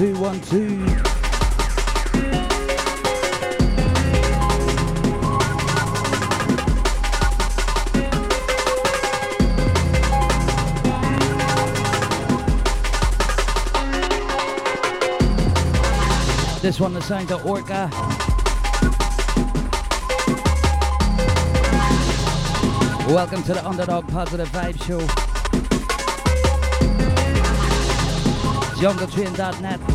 two one two. This one the sound of Orca. Welcome to the Underdog Positive Vibe Show. JungleTrain.net.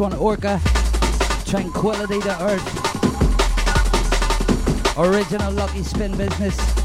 one, Orca. Tranquility to Earth. Original Lucky Spin business.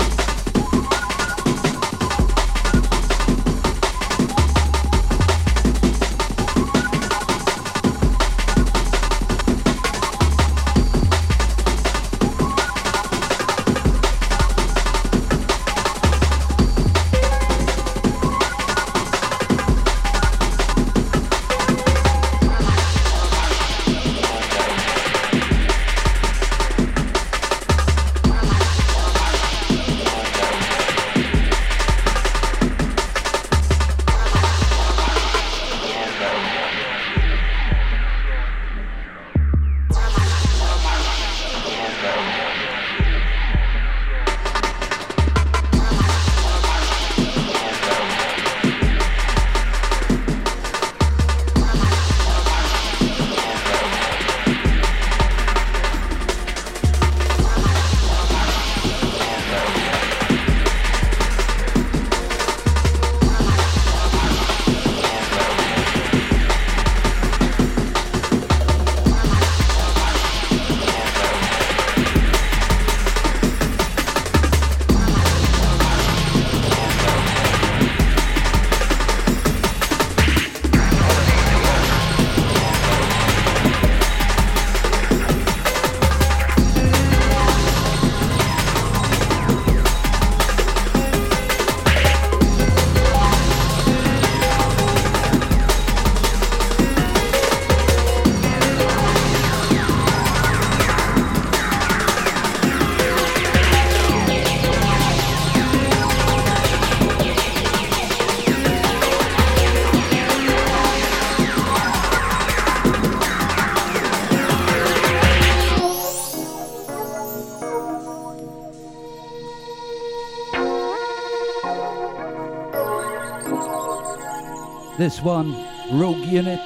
This one, Rogue Unit,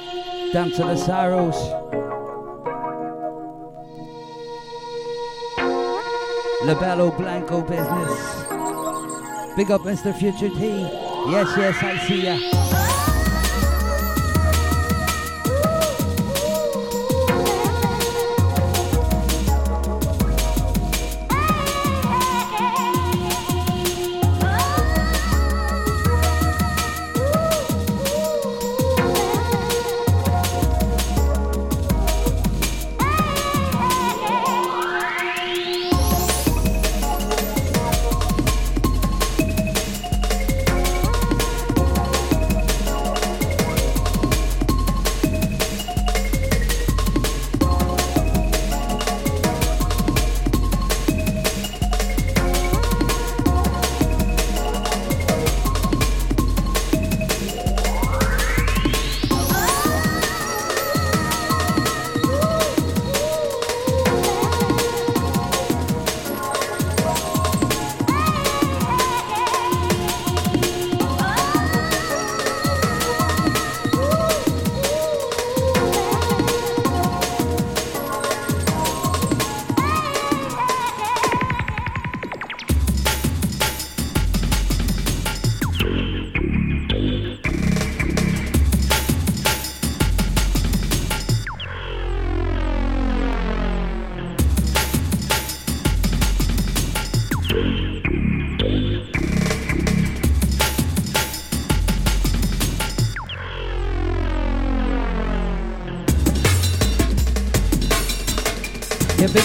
Dance of the Sorrows. Labello Blanco business. Big up Mr. Future T. Yes, yes, I see ya.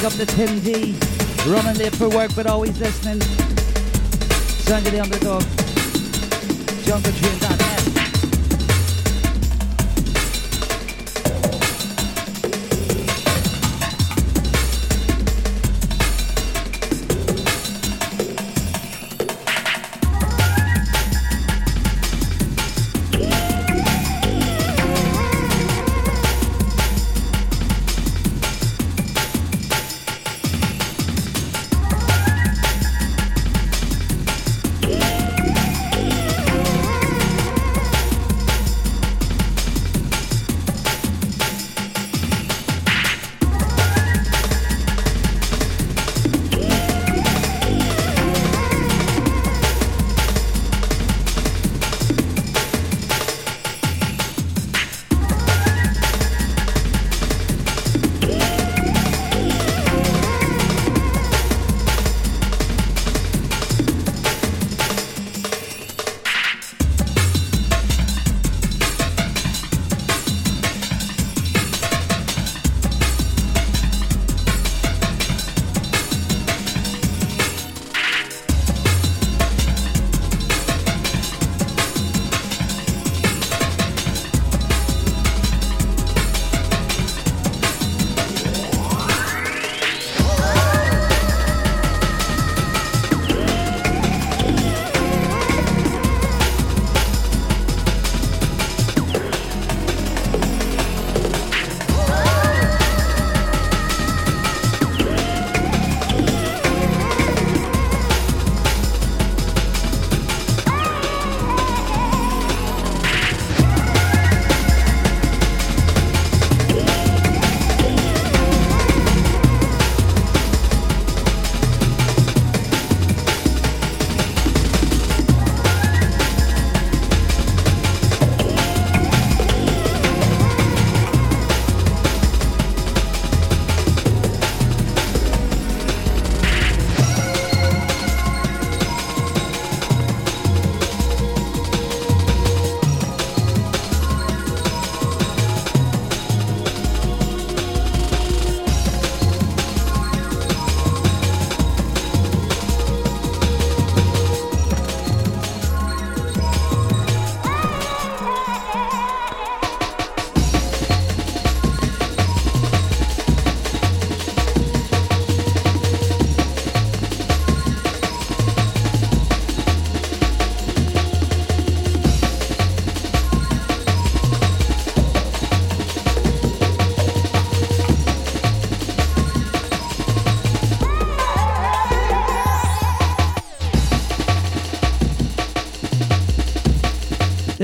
Up the Tim D. Running late for work but always listening. Sound of the underdog. JungleTrain.net.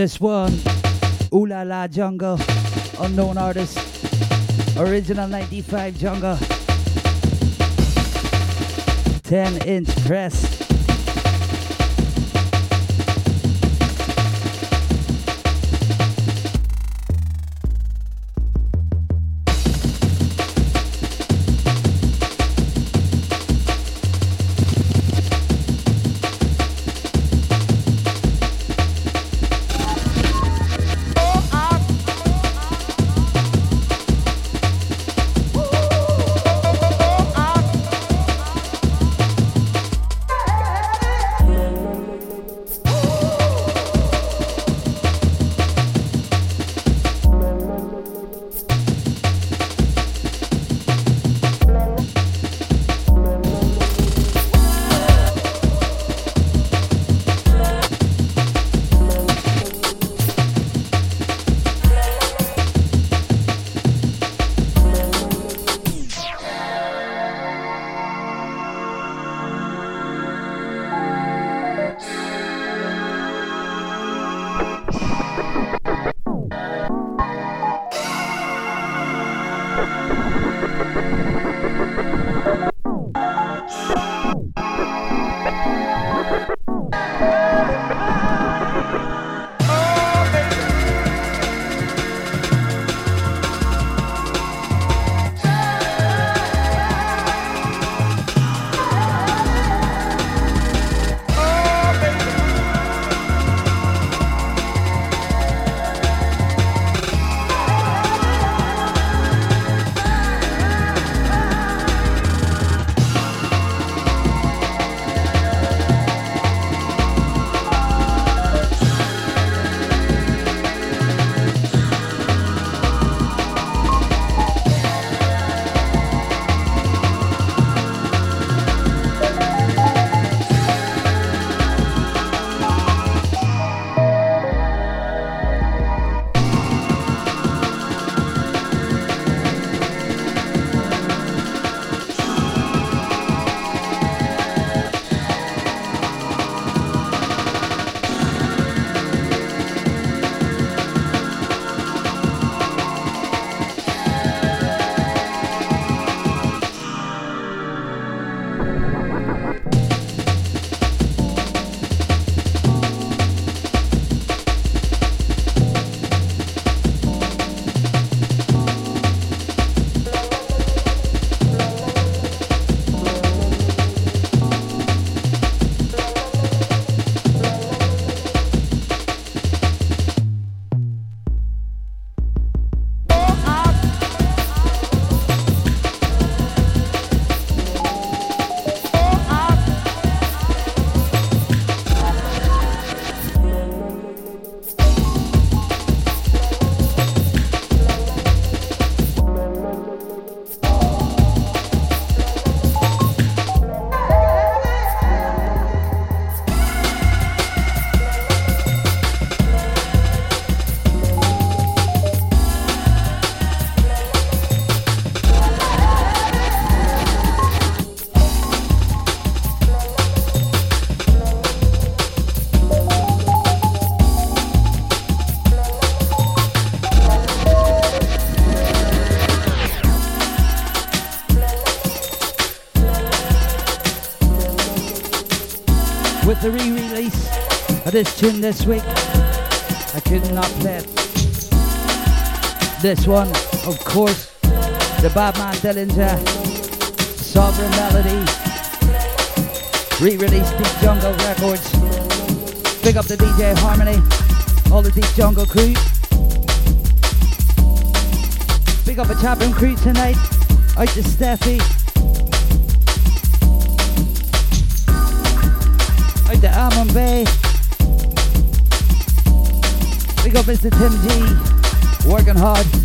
This one, Ooh La La Jungle, unknown artist, original 95 Jungle, 10 inch press. This tune this week. I could not play it. This one, of course, the Badman Dillinja, Sovereign Melody, re-released Deep Jungle Records. Big up the DJ Harmony, all the Deep Jungle crew. Big up the Chatroom crew tonight, out to Steffi. Out to Almond Bay. Big up Mr. Tim G, working hard.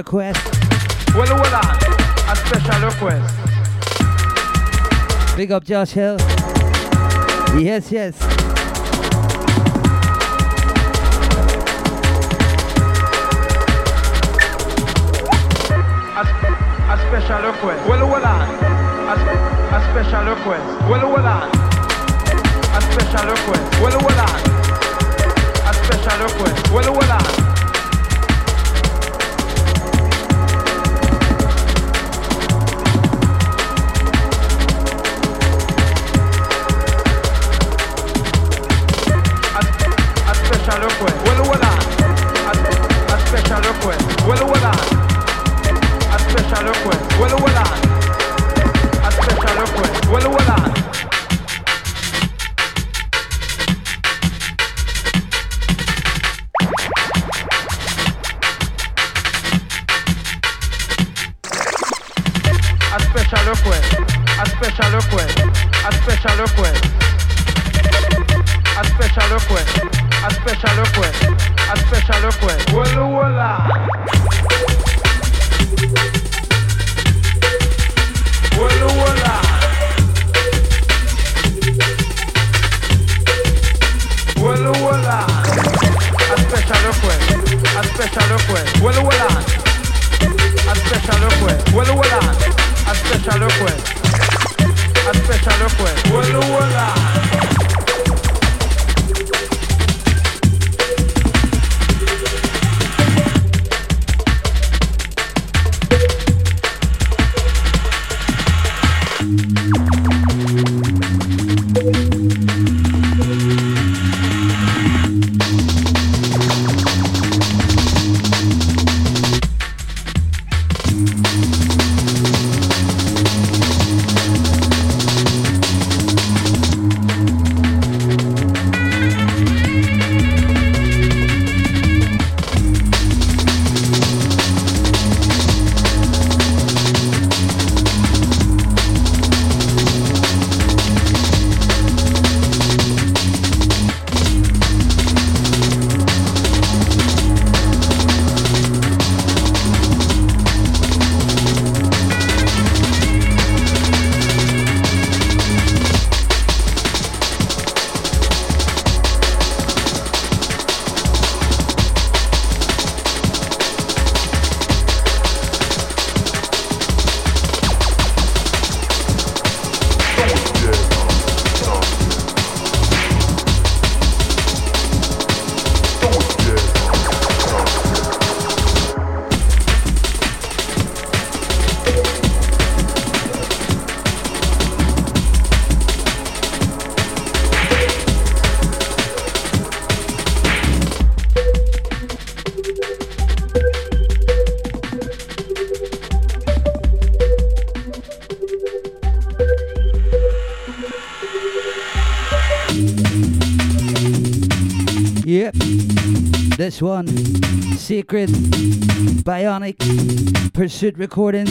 Request. Well, well, uh, a special request. Big up Josh Hill. Yes, yes. A, a special request. Well, well, uh, a, a special request. Well, well, uh, a special request. Well, well, special request. Well, well, on. A special request. Walla walla. A special request. Walla walla. A special request. A special request. Walla walla. One, Sacred, Bionic, Pursuit Recordings.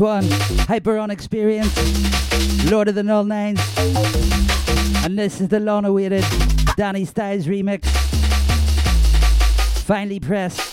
One, Hyper On Experience, Lord of the Null Nines. And this is the long awaited Danny Styles remix. Finally pressed.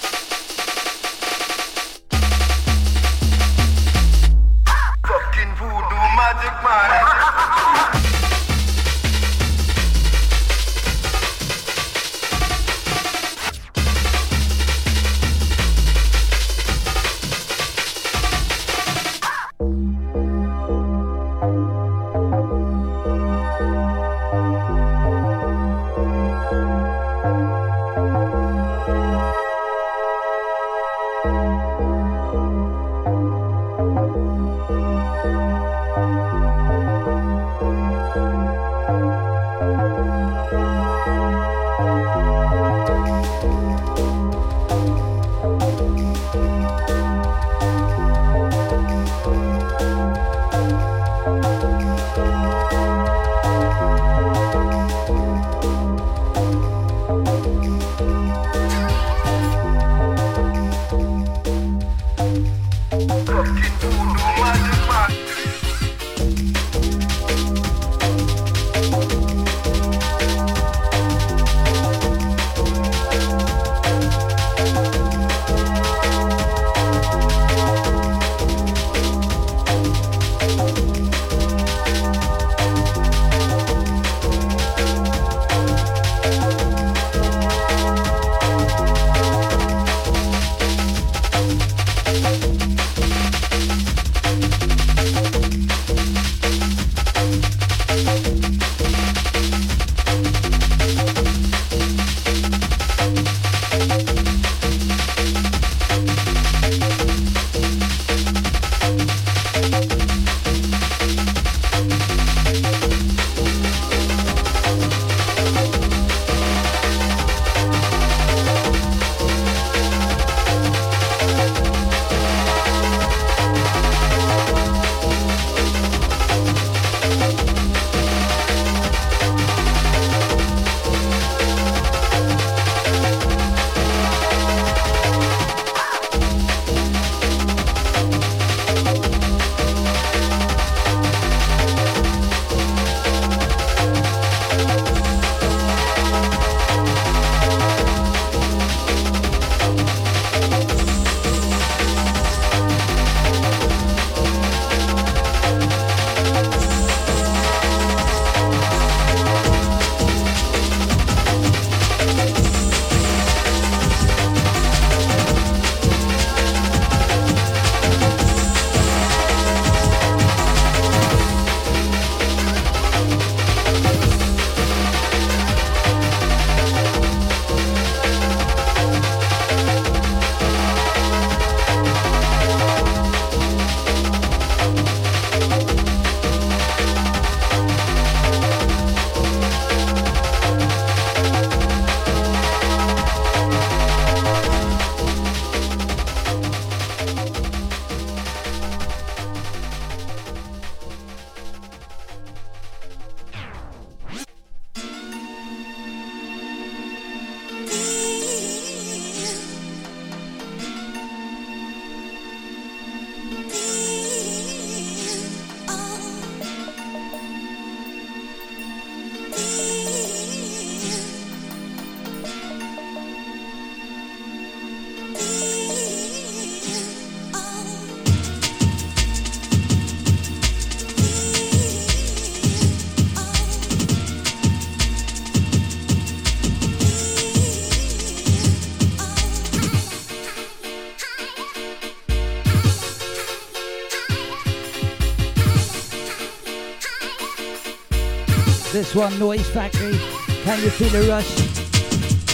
One, Noise Factory. Can you feel the rush?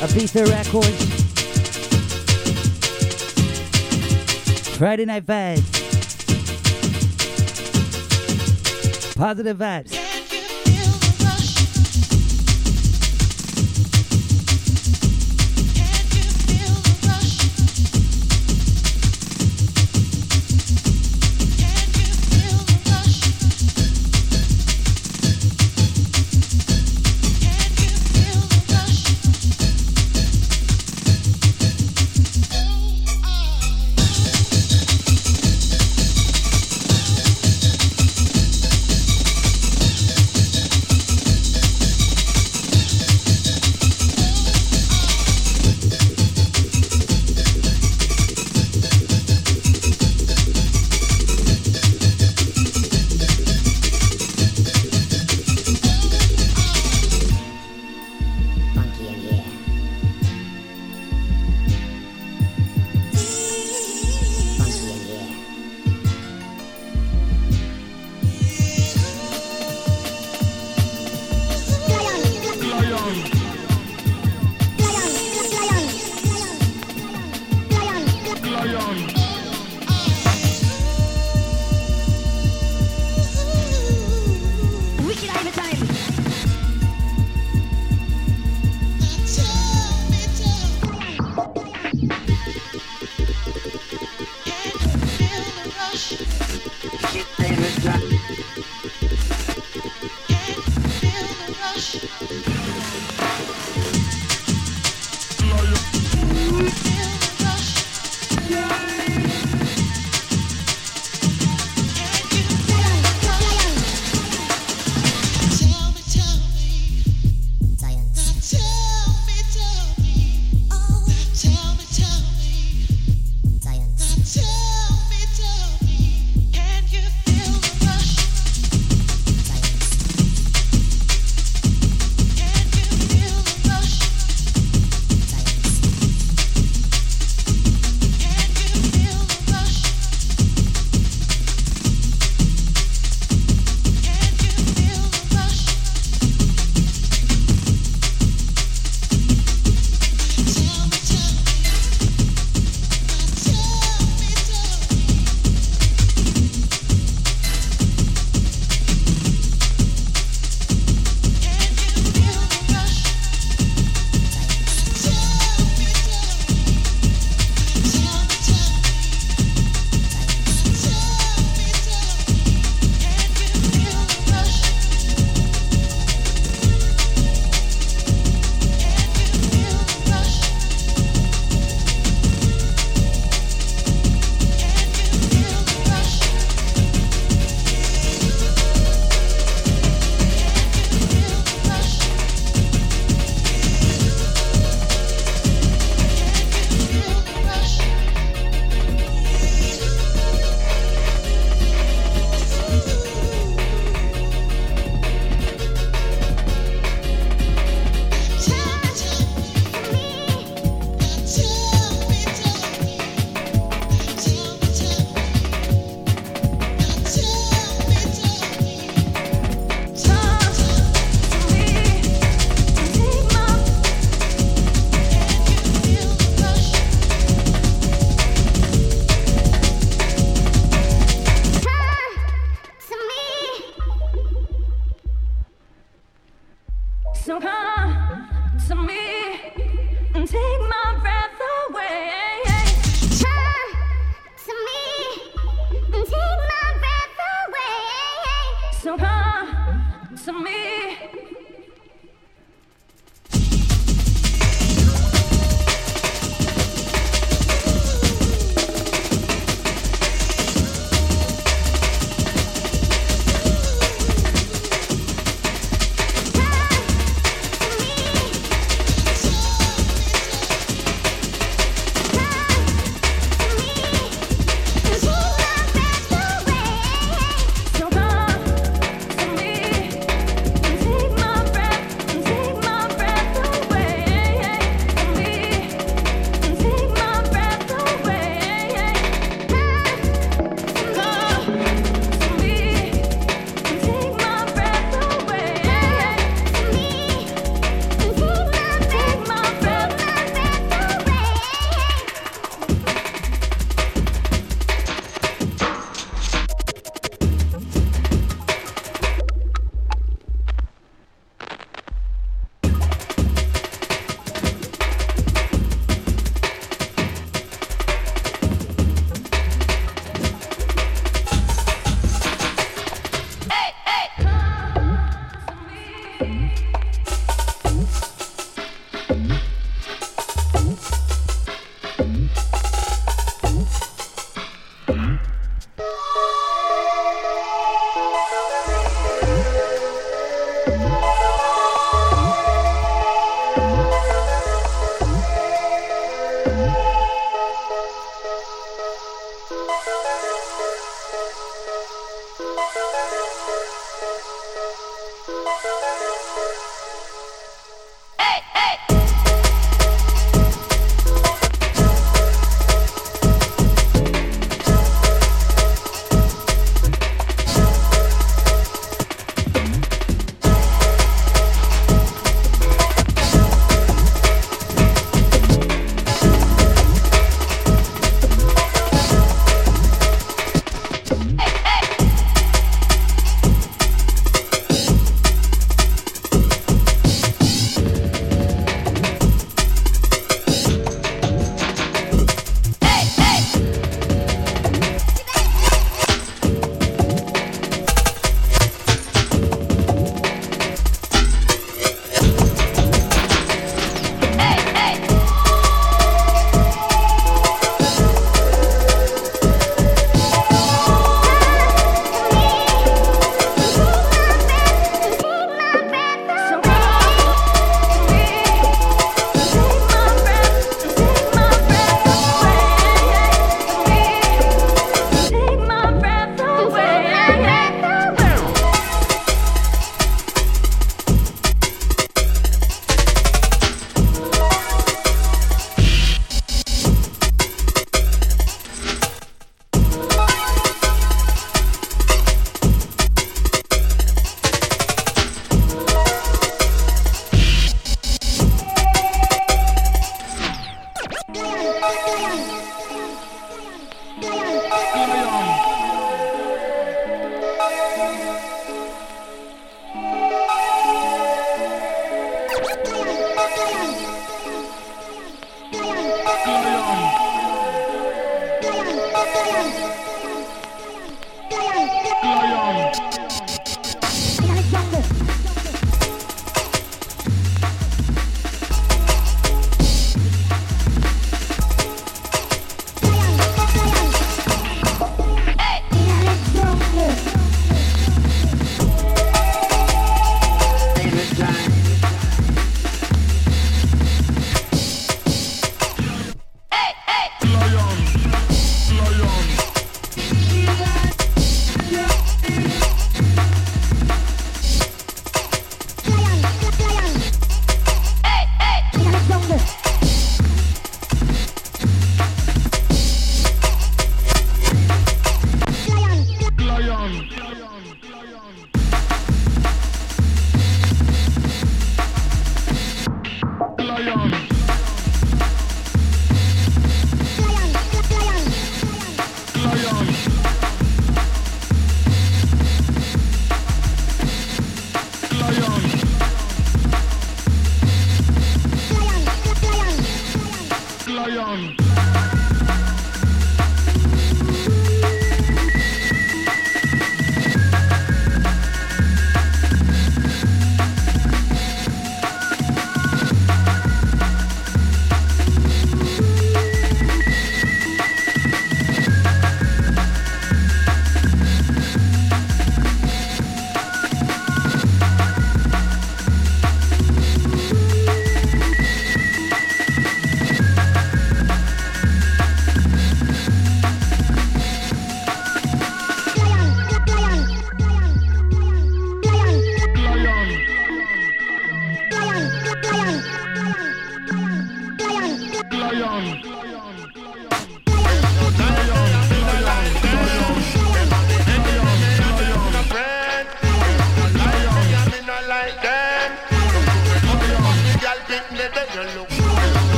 Ibiza Records. Friday Night Vibes. Positive vibes.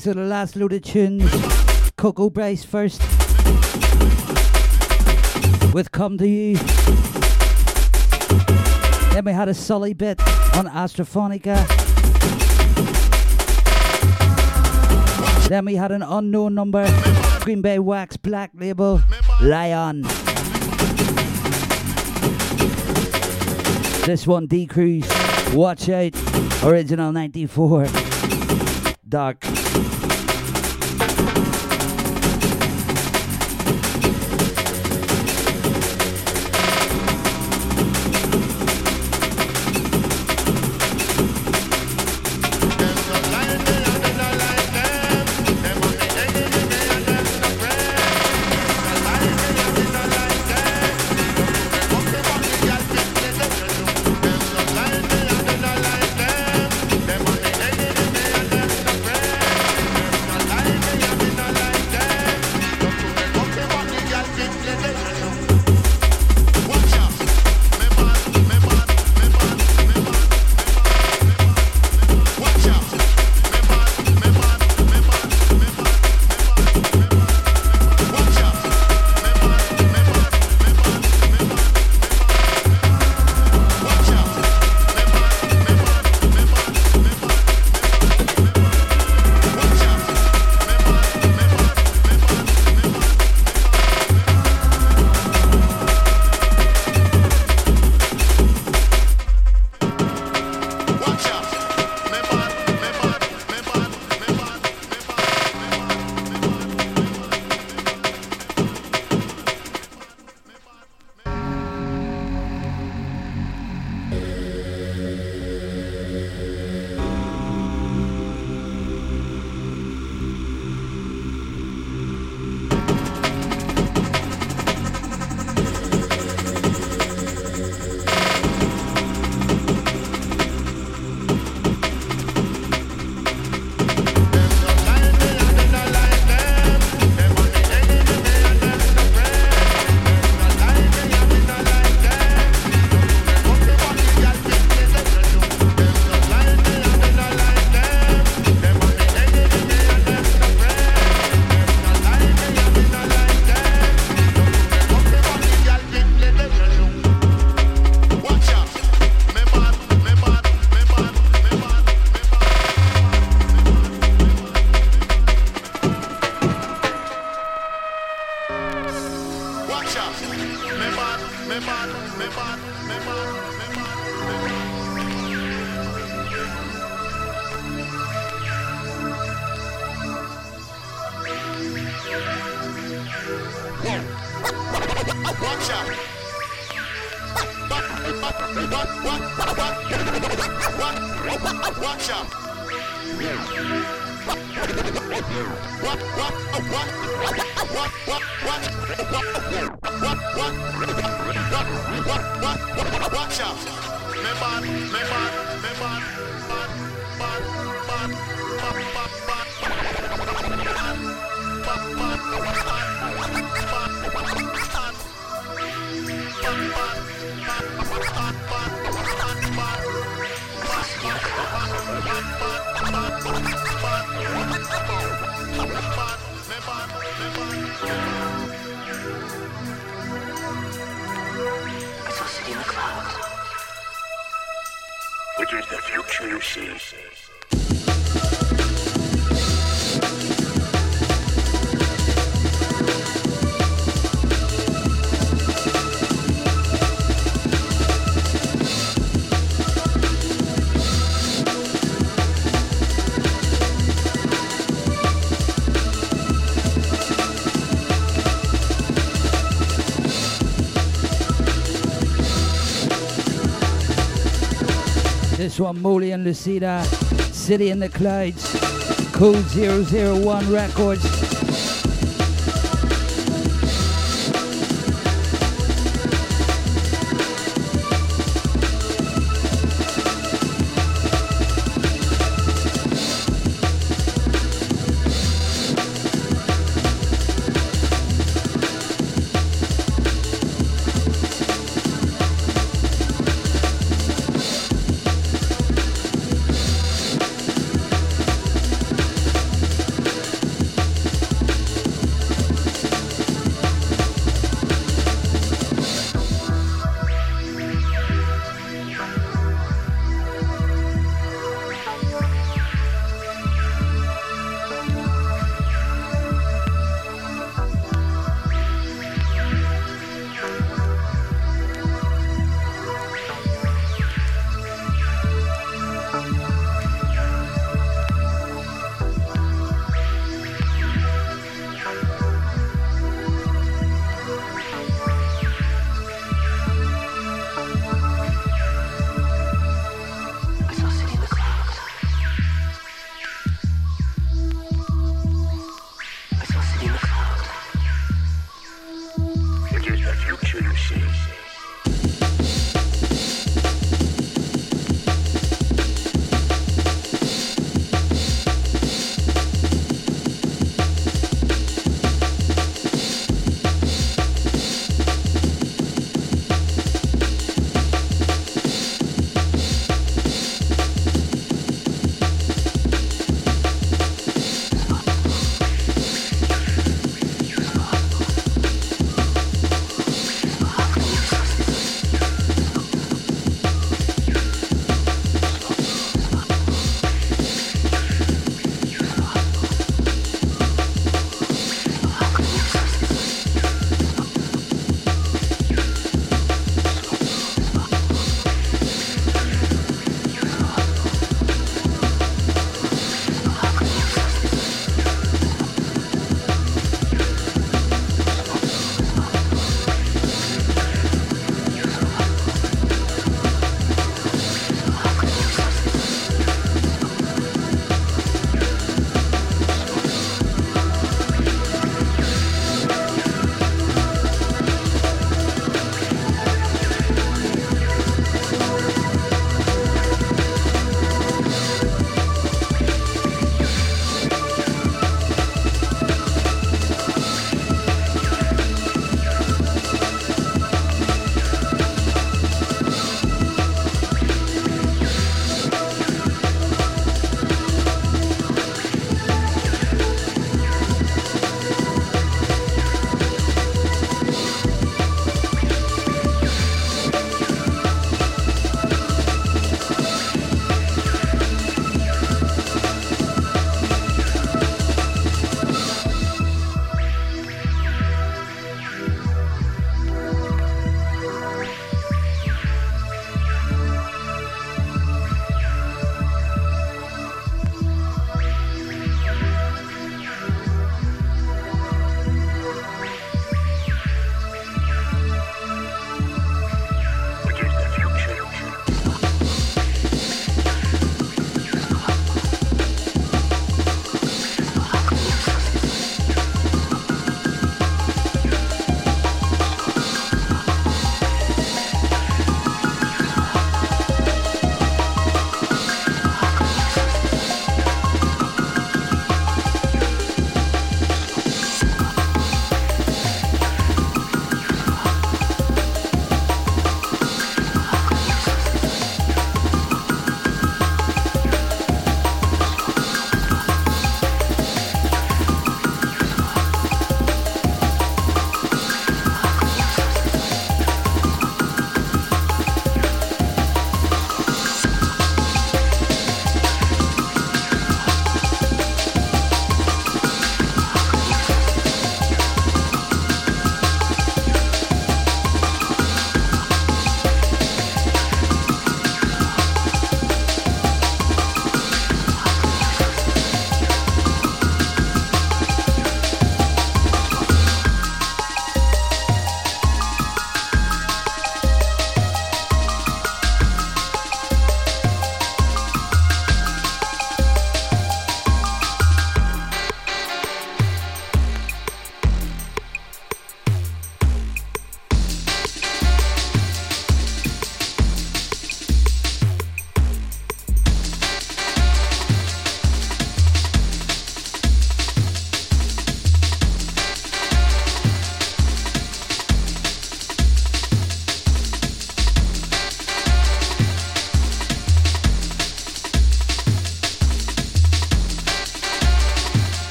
Okay, so the last load of tunes. Coco Bryce first. With Come to You. Then we had a Sully bit on Astrophonica. Then we had an unknown number. Green Bay Wax Black Label. Lion. This one, D Cruze. Watch out. Original 94 dark. One, Molly and Lucida, City in the Clouds, Code 001 Records.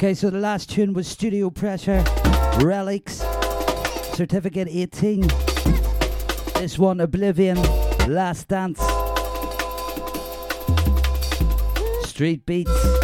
Okay, so the last tune was Studio Pressure, Relics, Certificate 18. This one, Oblivion, Last Dance, Street Beats.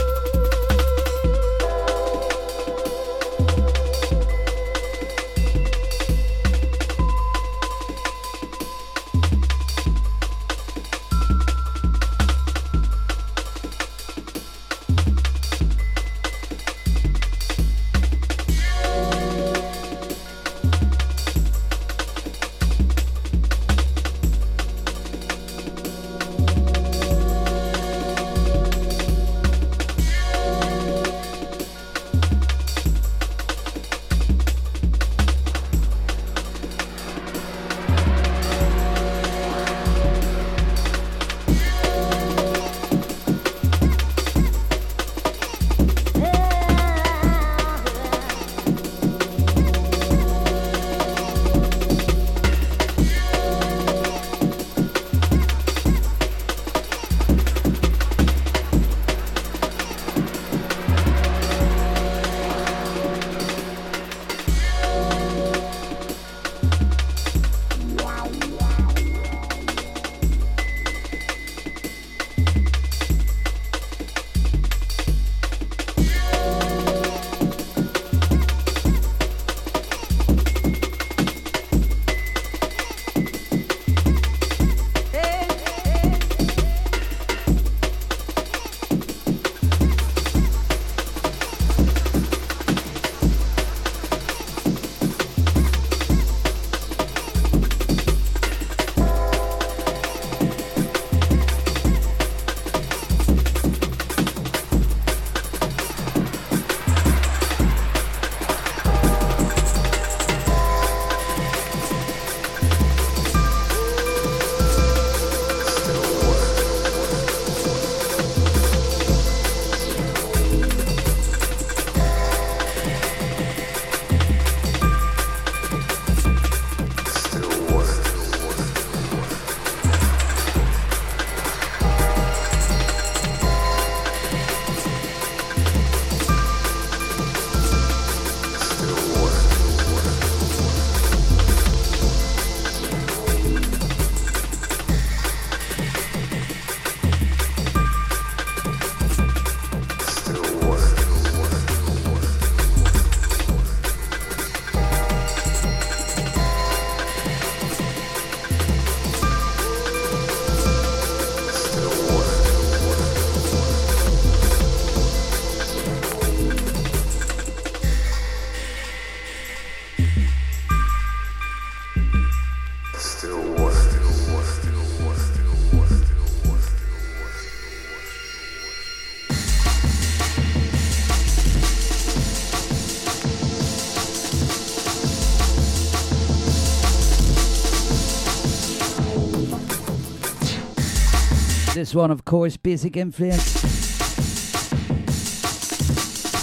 This one, of course, Basic Influence.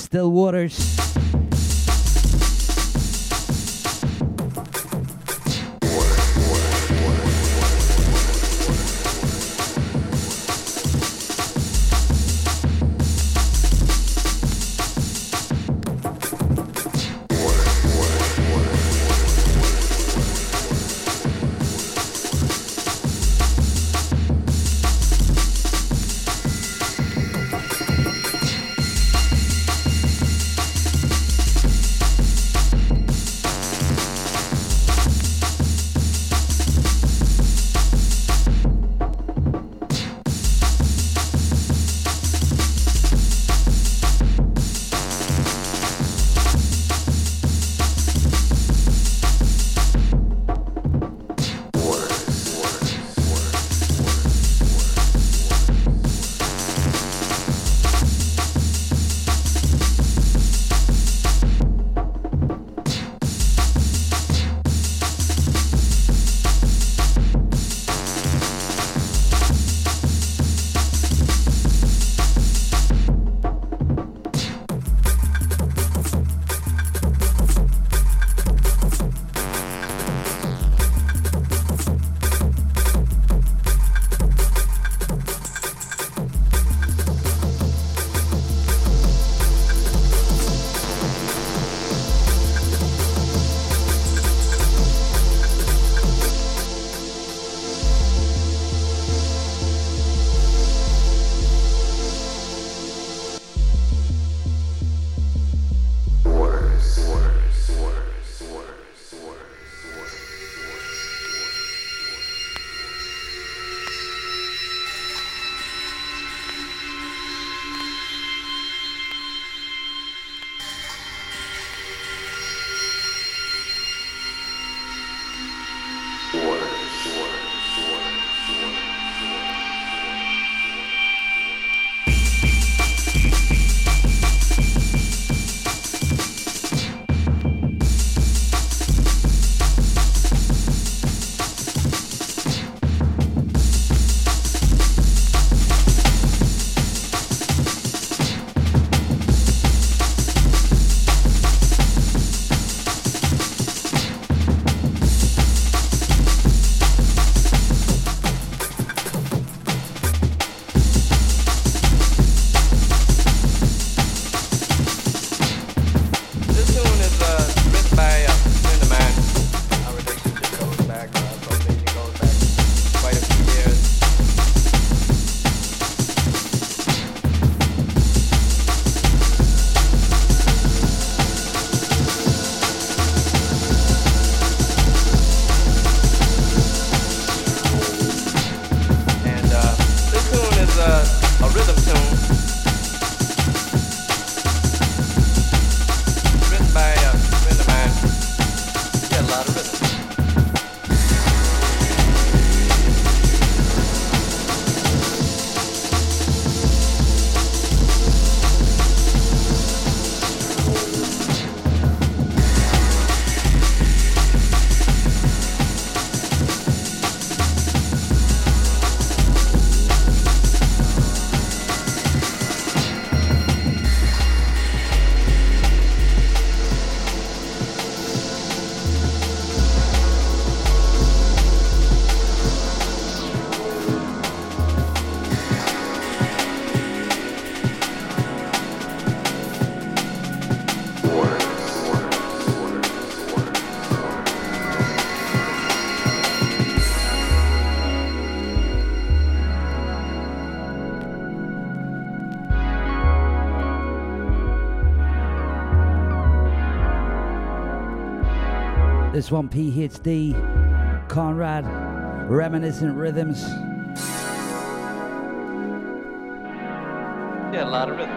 Still Waters. One, PhD, Conrad, Reminiscent Rhythms. Yeah, a lot of rhythm.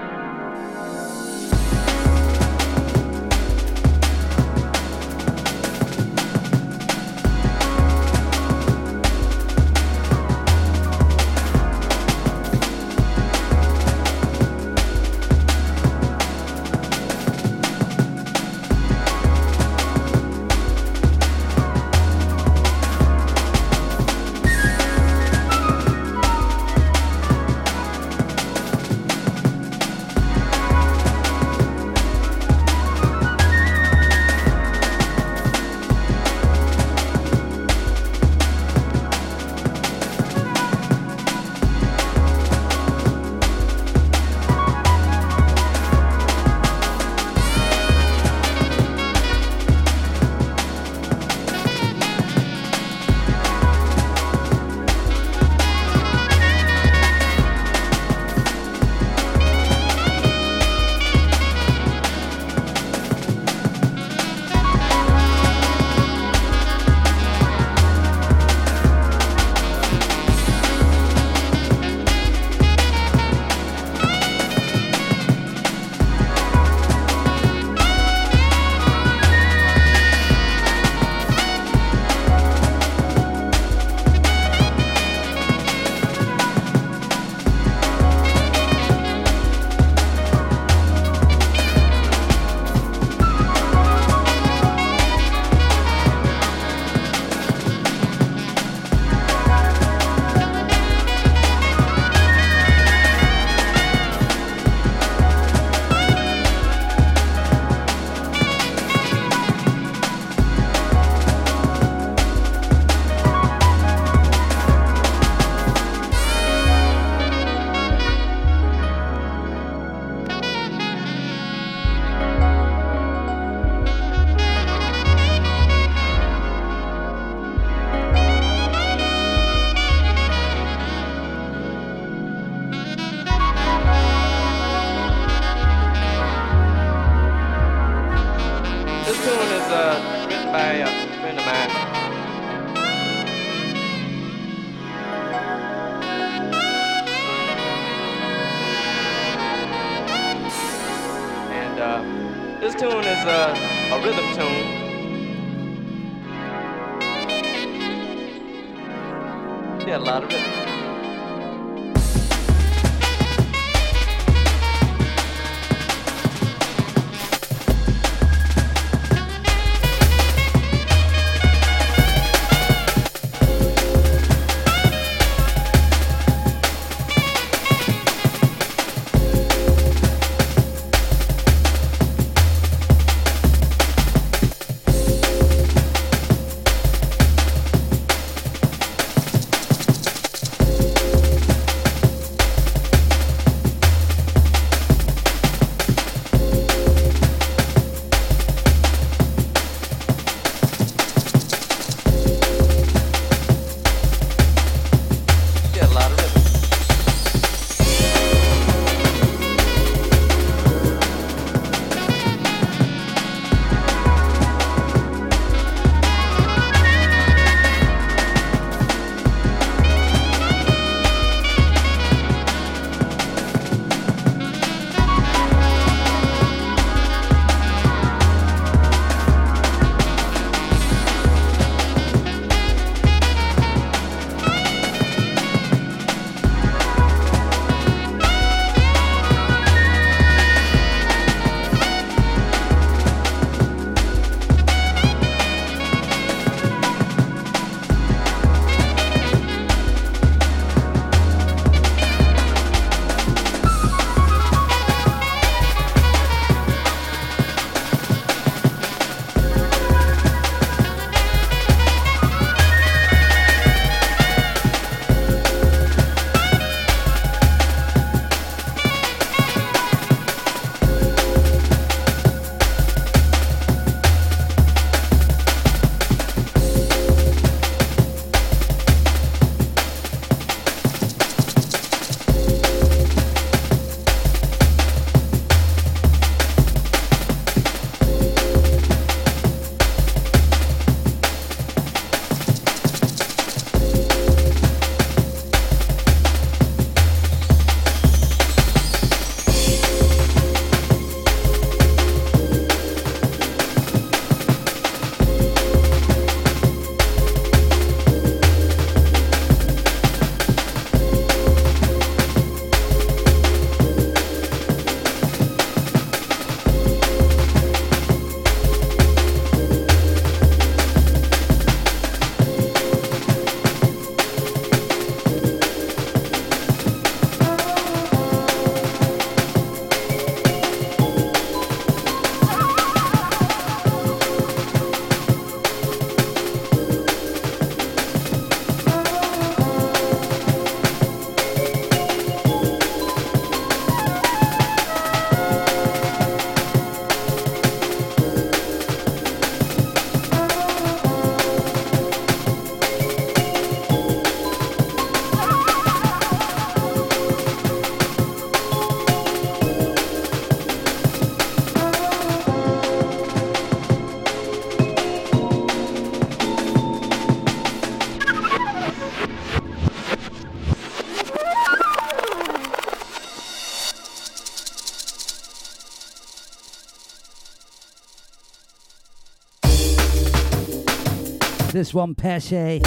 This one, Peshay,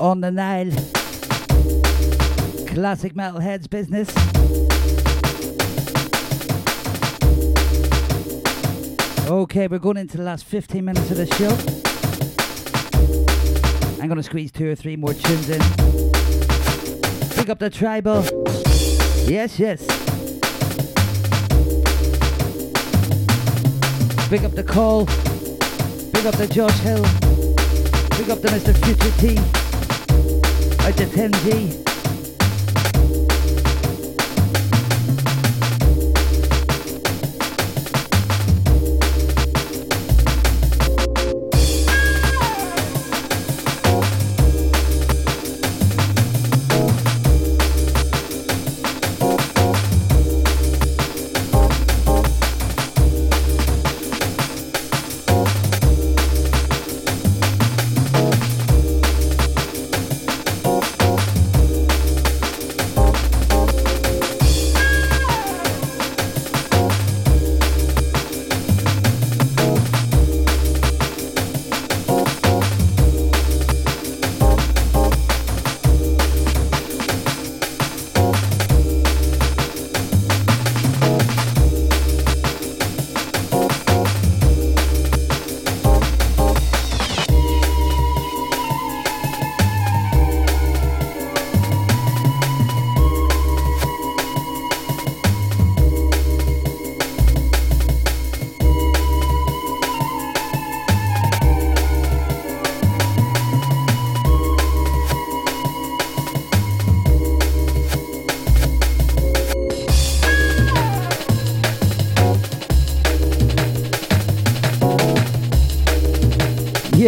on the Nile. Classic Metalheadz business. Okay, we're going into the last 15 minutes of the show. I'm going to squeeze two or three more tunes in. Pick up the tribal. Yes, yes. Pick up the call. Pick up the Josh Hill. Pick up the Mr. Future T. Out the 10G.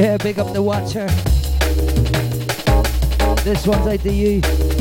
Big up the watcher. This one's out to you.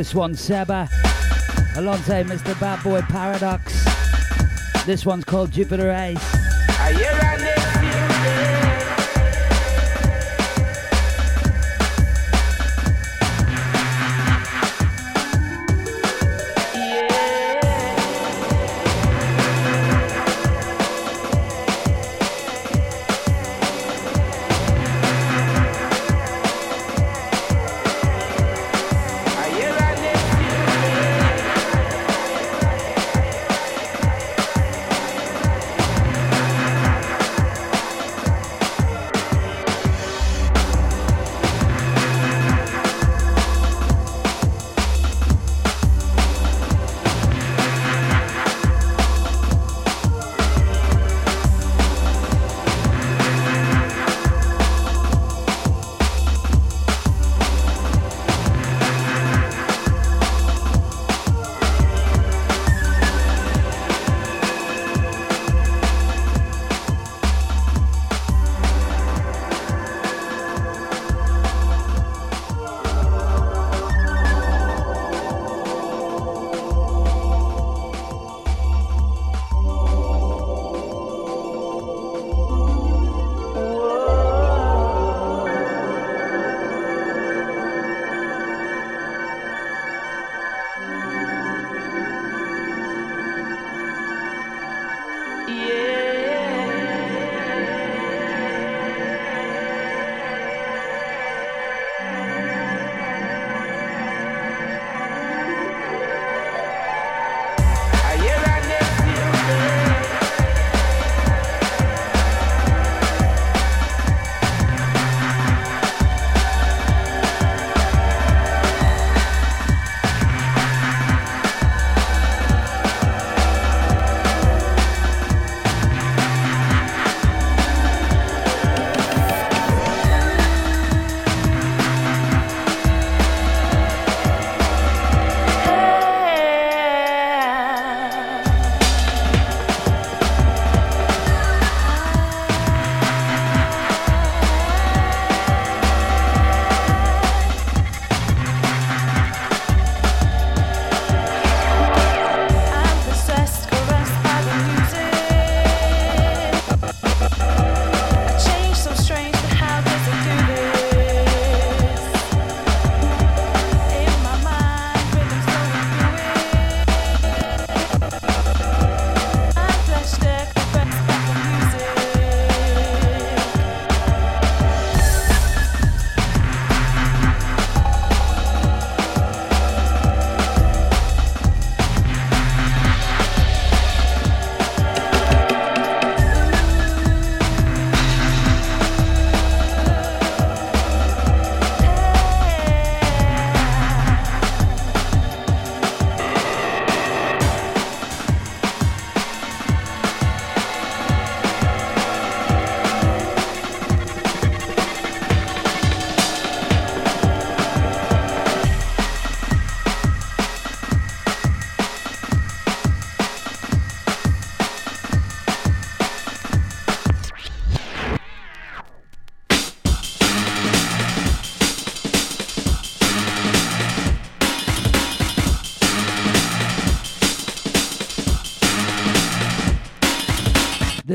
This one, Seba, alongside Mr. Bad Boy Paradox. This one's called Jupiterize.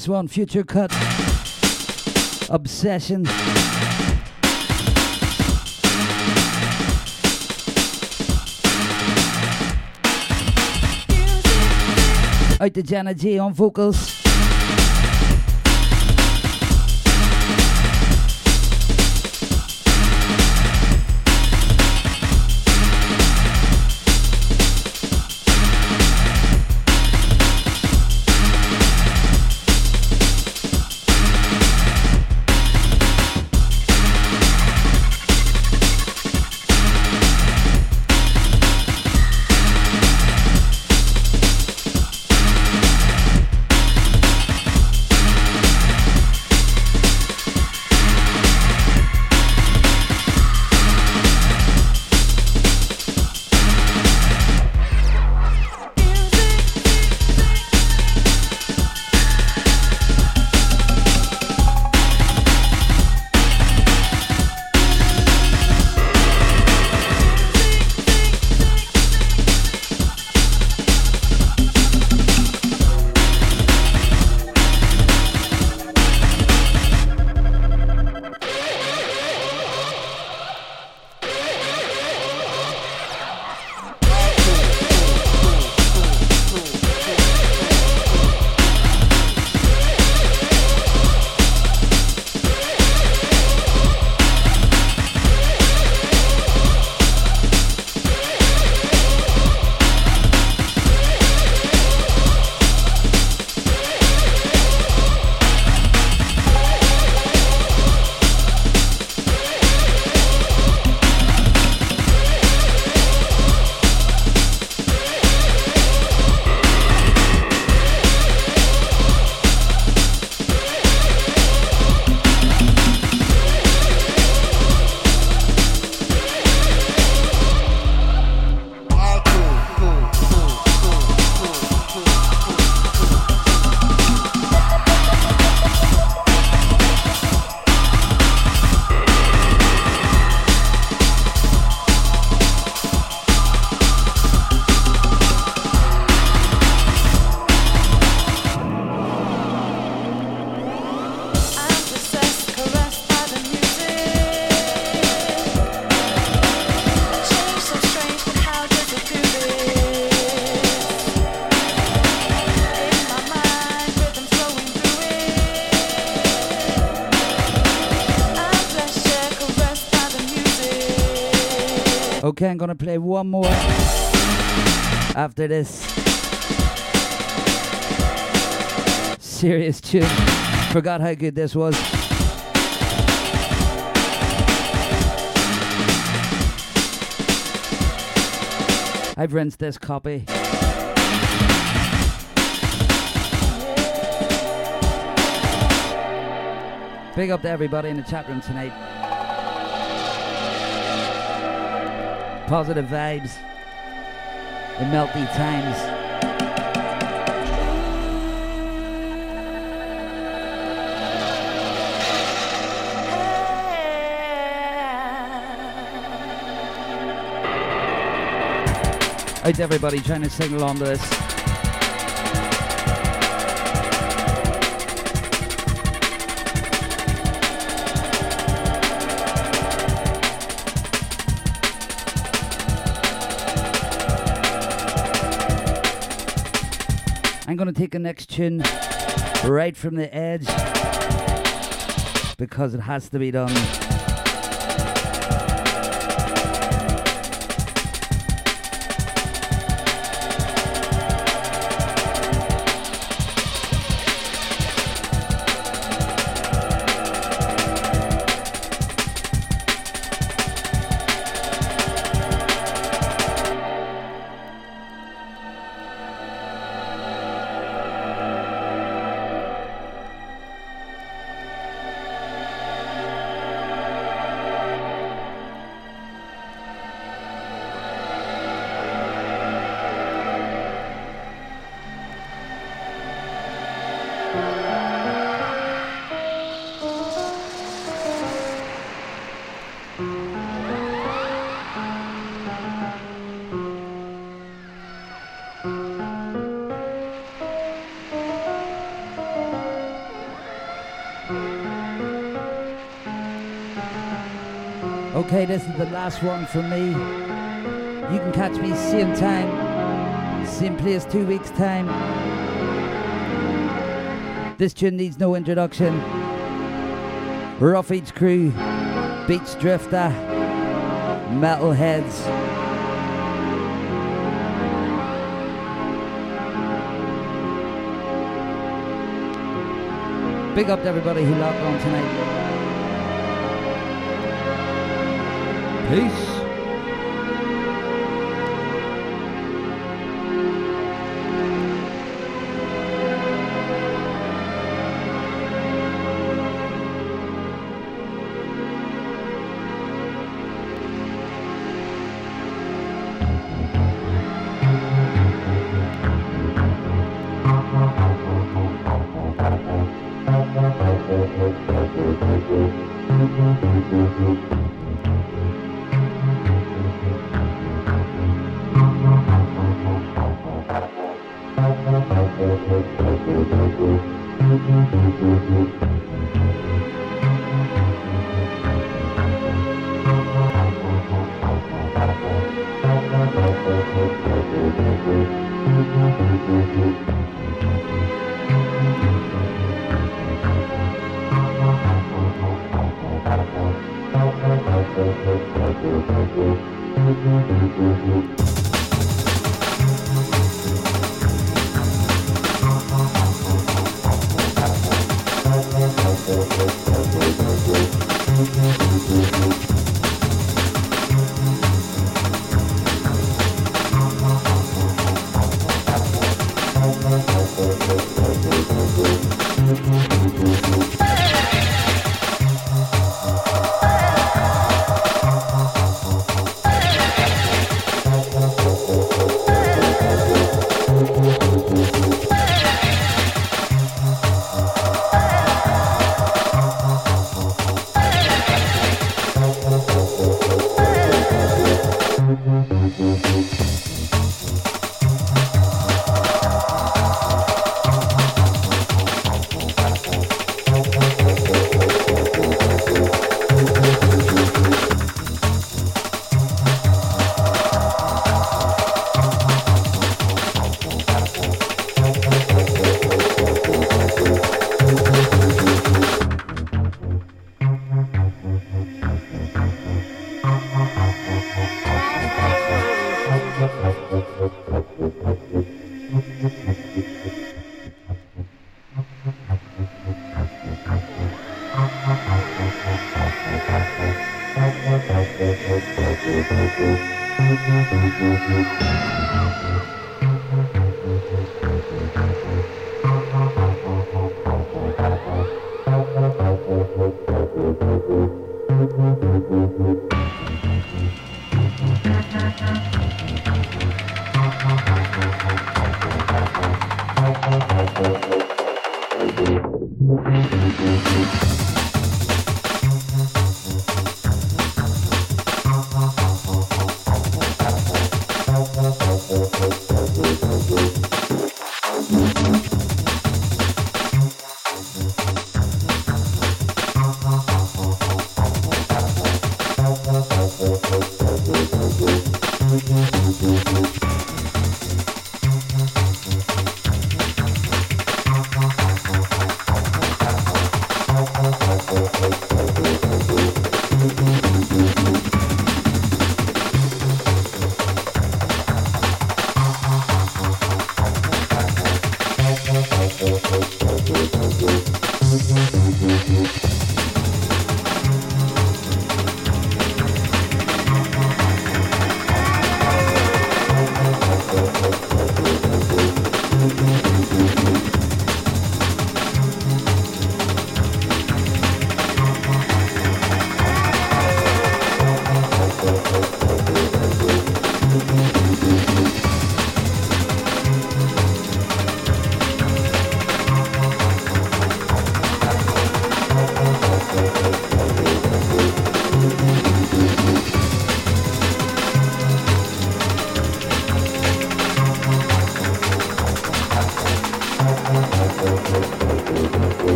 This one, Future Cut. Obsession. Out to Jenna G on vocals. Gonna play one more after this serious tune. Forgot how good this was. I've rinsed this copy. Big up to everybody in the chat room tonight. Positive vibes in melty times. How's everybody trying to sing along to this? Going to take the next tune right from the edge because it has to be done. Last one from me. You can catch me same time, same place, two weeks' time. This tune needs no introduction. Rufige Kru, Beach Drifter, Metalheadz. Big up to everybody who logged on tonight. Peace. Música